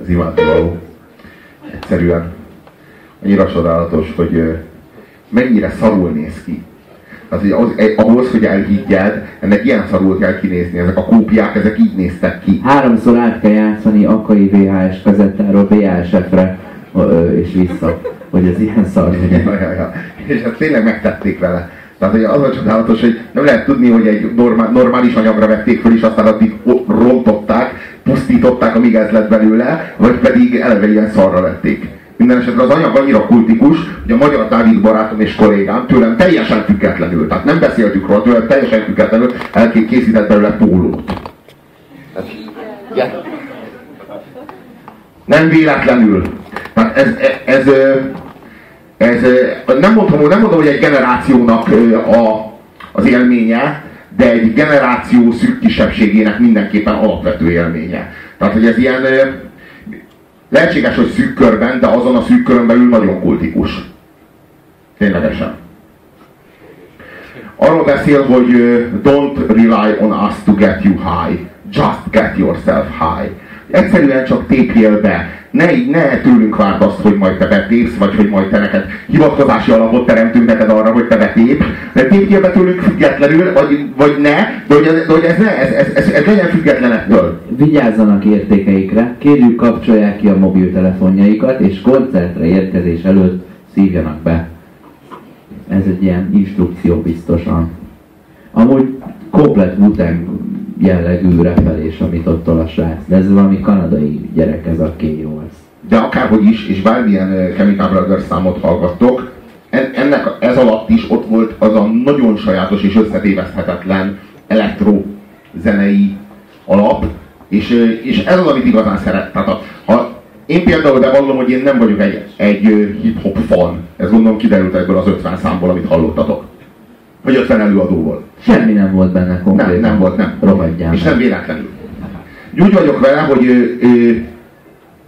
az imádnivaló. Egyszerűen annyira csodálatos, hogy mennyire szarul néz ki. Tehát, hogy ahhoz, ahhoz, hogy elhiggyed, ennek ilyen szarul kell kinézni. Ezek a kópiák, ezek így néztek ki. Háromszor át kell játszani Akai VHS kazettáról VHS-re és vissza, hogy ez ilyen szar Ja, ja, ja. És ezt tényleg megtették vele. Tehát hogy az a csodálatos, hogy nem lehet tudni, hogy egy normál, normális anyagra vették föl, és aztán addig rontották, pusztították, amíg ez lett belőle, vagy pedig eleve ilyen szarra vették. Minden esetre az anyag annyira kultikus, hogy a magyar Dávid barátom és kollégám tőlem teljesen függetlenül, tehát nem beszéltük róla, tőlem teljesen függetlenül elkészített belőle pólót. Nem véletlenül. Tehát ez, ez, ez, ez nem, mondom, nem mondom, hogy egy generációnak a, az élménye, de egy generáció szűk kisebbségének mindenképpen alapvető élménye. Tehát, hogy ez ilyen lehetséges, hogy szűk körben, de azon a szűk körön belül nagyon kultikus. Ténylegesen. Arról beszél, hogy don't rely on us to get you high, just get yourself high. Egyszerűen csak tépjél be, ne, ne tőlünk várd azt, hogy majd te betépsz, vagy hogy majd te neked hivatkozási alapot teremtünk neked arra, hogy te betép. De tépjél be tőlünk függetlenül, vagy, vagy ne, de hogy, de hogy ez ne, ez, ez, ez, ez legyen független. Vigyázzanak értékeikre, kérjük kapcsolják ki a mobiltelefonjaikat, és koncertre érkezés előtt szívjanak be. Ez egy ilyen instrukció biztosan. Amúgy komplet Wutang jellegű repelés, amit ott a srác. De ez valami kanadai gyerek, ez a K.O.S. De akárhogy is, és bármilyen Chemical Brothers számot hallgattok, ennek ez alatt is ott volt az a nagyon sajátos és összetéveszthetetlen elektro zenei alap, és, és ez az, amit igazán szeret. Tehát a, ha én például bevallom, hogy én nem vagyok egy, egy hip-hop fan. Ez gondolom kiderült ebből az 50 számból, amit hallottatok. Vagy 50 előadóból. Semmi nem volt benne konkrétan. Nem, nem volt, nem. Rohadjál És nem véletlenül. Úgy vagyok vele, hogy ő, ő,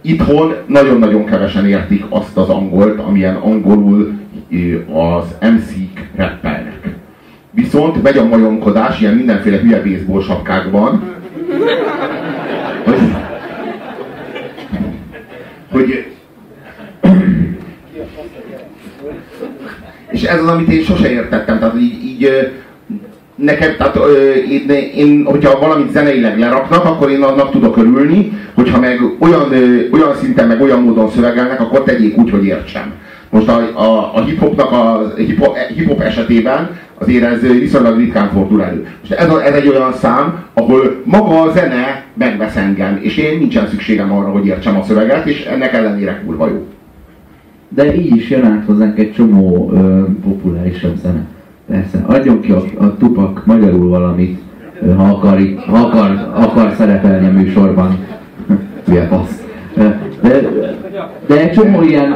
itthon nagyon-nagyon kevesen értik azt az angolt, amilyen angolul ő, az MC-k rappelnek. Viszont megy a majomkodás ilyen mindenféle hülye baseball sapkákban, hogy, hogy és ez az, amit én sose értettem, tehát így, nekem, tehát én, én, hogyha valamit zeneileg leraknak, akkor én annak tudok örülni, hogyha meg olyan, olyan szinten, meg olyan módon szövegelnek, akkor tegyék úgy, hogy értsem. Most a, a, a hip-hopnak a hip-hop, hip-hop esetében azért ez viszonylag ritkán fordul elő. Most ez, a, ez egy olyan szám, ahol maga a zene megvesz engem, és én nincsen szükségem arra, hogy értsem a szöveget, és ennek ellenére kurva jó. De így is jön át hozzánk egy csomó ö, populárisabb zene. Persze, adjon ki a, a tupak magyarul valamit, ha akar, ha akar, akar szerepelni a műsorban. Hülye passz. De, de egy csomó ilyen...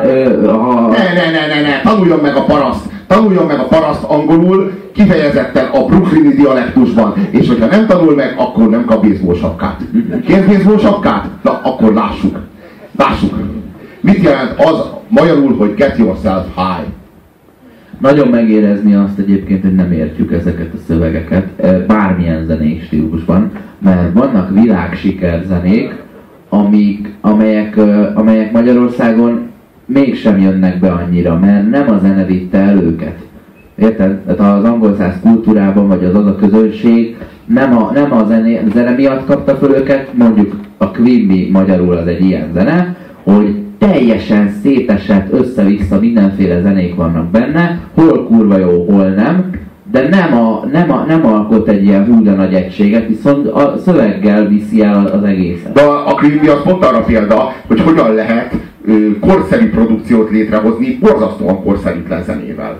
Ha... Ne, ne, ne, ne, ne, tanuljon meg a paraszt! Tanuljon meg a paraszt angolul, kifejezetten a brooklyni dialektusban, és hogyha nem tanul meg, akkor nem kap baseball sapkát. Kér baseball sapkát? Na, akkor lássuk. Lássuk. Mit jelent az magyarul, hogy get yourself high? Nagyon megérezni azt egyébként, hogy nem értjük ezeket a szövegeket, bármilyen zenei stílusban, mert vannak világsiker zenék, amik, amelyek, amelyek Magyarországon mégsem jönnek be annyira, mert nem a zene vitte el őket. Érted? Tehát az angol száz kultúrában, vagy az az a közönség nem a, nem a zene, zene miatt kapta föl őket, mondjuk a Quimby magyarul az egy ilyen zene, hogy teljesen szétesett, össze-vissza mindenféle zenék vannak benne, hol kurva jó, hol nem, de nem, a, nem, a, nem alkot egy ilyen húda nagy egységet, viszont a szöveggel viszi el az egészet. De a Creepy az pont arra példa, hogy hogyan lehet ö, korszerű produkciót létrehozni borzasztóan korszerűtlen zenével.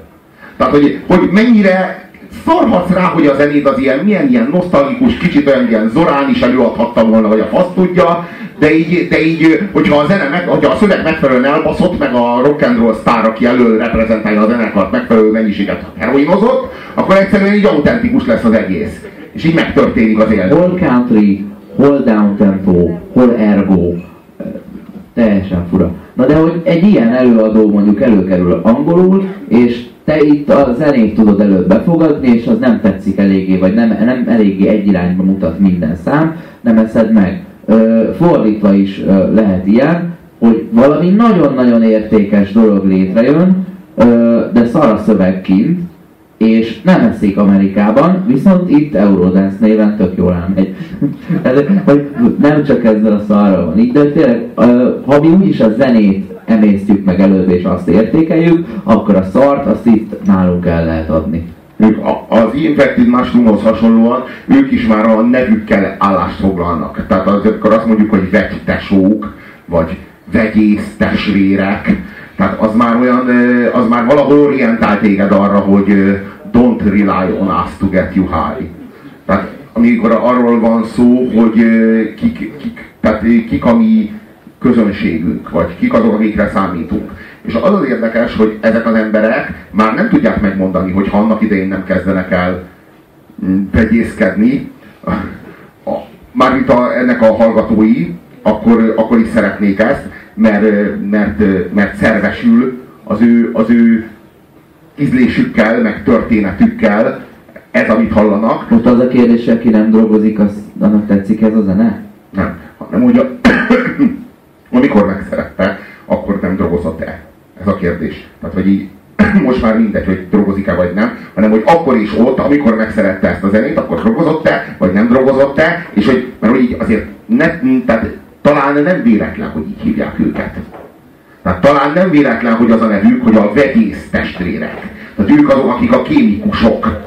Tehát, hogy, hogy mennyire szarhatsz rá, hogy a zenéd az ilyen, milyen ilyen nosztalgikus, kicsit olyan ilyen Zorán is előadhatta volna, vagy a fasz tudja, de így, de így hogyha a zene meg, hogyha a szöveg megfelelően elbaszott, meg a rock and roll sztár, aki elő reprezentálja a zenekart, megfelelő mennyiséget heroinozott, akkor egyszerűen így autentikus lesz az egész. És így megtörténik az élet. Hol country, hol down tempo, hol ergo. Teljesen fura. Na de hogy egy ilyen előadó mondjuk előkerül angolul, és te itt a zenét tudod előbb befogadni, és az nem tetszik eléggé, vagy nem, nem eléggé egy irányba mutat minden szám, nem eszed meg fordítva is lehet ilyen, hogy valami nagyon-nagyon értékes dolog létrejön, de szar a szöveg kint, és nem eszik Amerikában, viszont itt Eurodance néven tök jól elmegy. hogy nem csak ezzel a szarral van így, de tényleg, ha mi úgyis a zenét emésztjük meg előbb és azt értékeljük, akkor a szart azt itt nálunk el lehet adni. Ők az Infected Mushroomhoz hasonlóan, ők is már a nevükkel állást foglalnak. Tehát akkor azt mondjuk, hogy vegytesók, vagy vegyész testvérek, tehát az már olyan, az már valahol orientál téged arra, hogy don't rely on us to get you high. Tehát amikor arról van szó, hogy kik, kik, tehát kik a mi közönségünk, vagy kik azok, akikre számítunk. És az az érdekes, hogy ezek az emberek már nem tudják megmondani, hogy ha annak idején nem kezdenek el mm, vegyészkedni, mármint a, ennek a hallgatói, akkor, akkor is szeretnék ezt, mert, mert, mert szervesül az ő, az ő ízlésükkel, meg történetükkel ez, amit hallanak. Most az a kérdés, aki nem dolgozik, az, annak tetszik ez a zene? Nem, hanem a, amikor megszerette, akkor nem drogozott-e? Ez a kérdés. Tehát, hogy így most már mindegy, hogy drogozik-e vagy nem, hanem hogy akkor is ott, amikor megszerette ezt a zenét, akkor drogozott-e, vagy nem drogozott-e, és hogy, mert hogy így azért ne, tehát talán nem véletlen, hogy így hívják őket. Tehát talán nem véletlen, hogy az a nevük, hogy a vegyész testvérek. Tehát ők azok, akik a kémikusok.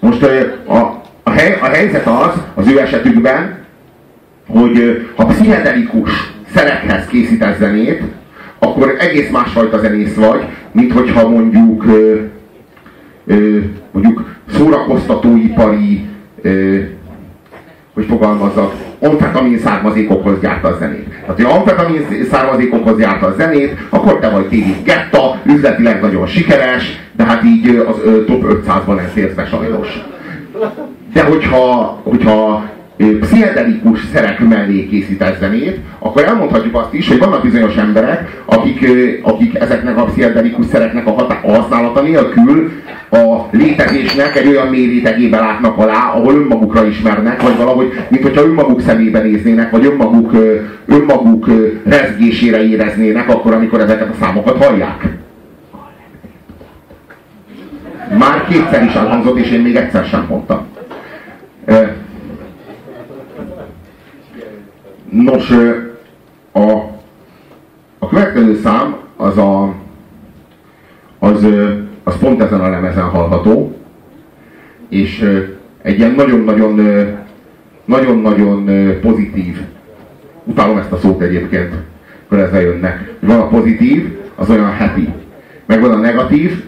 Most a, a, hely, a helyzet az, az ő esetükben, hogy ha pszichedelikus szerekhez készítesz zenét, akkor egész másfajta zenész vagy, mint hogyha mondjuk mondjuk szórakoztatóipari hogy fogalmazzak, amfetamin származékokhoz gyárt a zenét. Tehát, ha amfetamin származékokhoz gyárt a zenét, akkor te vagy téli getta, üzletileg nagyon sikeres, de hát így az top 500-ban ez be sajnos. De hogyha, hogyha pszichedelikus szerek mellé készített zenét, akkor elmondhatjuk azt is, hogy vannak bizonyos emberek, akik, akik ezeknek a pszichedelikus szereknek a, hatá- a használata nélkül a létezésnek egy olyan mély rétegébe látnak alá, ahol önmagukra ismernek, vagy valahogy, mint hogyha önmaguk szemébe néznének, vagy önmaguk, önmaguk rezgésére éreznének, akkor, amikor ezeket a számokat hallják. Már kétszer is elhangzott, és én még egyszer sem mondtam. Nos, a, a következő szám az a, az, az pont ezen a lemezen hallható, és egy ilyen nagyon-nagyon nagyon-nagyon pozitív, utálom ezt a szót egyébként, akkor ezzel jönnek. Van a pozitív, az olyan happy. Meg van a negatív,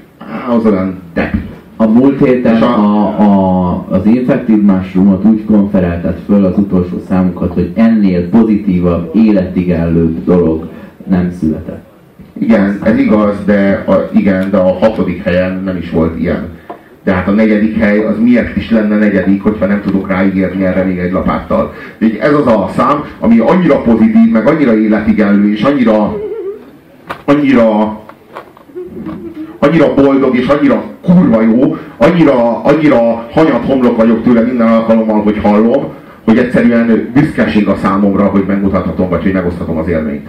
az olyan depi. A múlt héten a, a, az Infected Mushroomot úgy konferáltad föl az utolsó számukat, hogy ennél pozitívabb, életigenlőbb dolog nem született. Igen, ez igaz, de a, igen, de a hatodik helyen nem is volt ilyen. De hát a negyedik hely, az miért is lenne negyedik, hogyha nem tudok ráígérni erre még egy lapáttal. Így ez az a szám, ami annyira pozitív, meg annyira életigenlő, és annyira, annyira annyira boldog és annyira kurva jó, annyira, annyira hanyat homlok vagyok tőle minden alkalommal, hogy hallom, hogy egyszerűen büszkeség a számomra, hogy megmutathatom, vagy hogy megosztatom az élményt.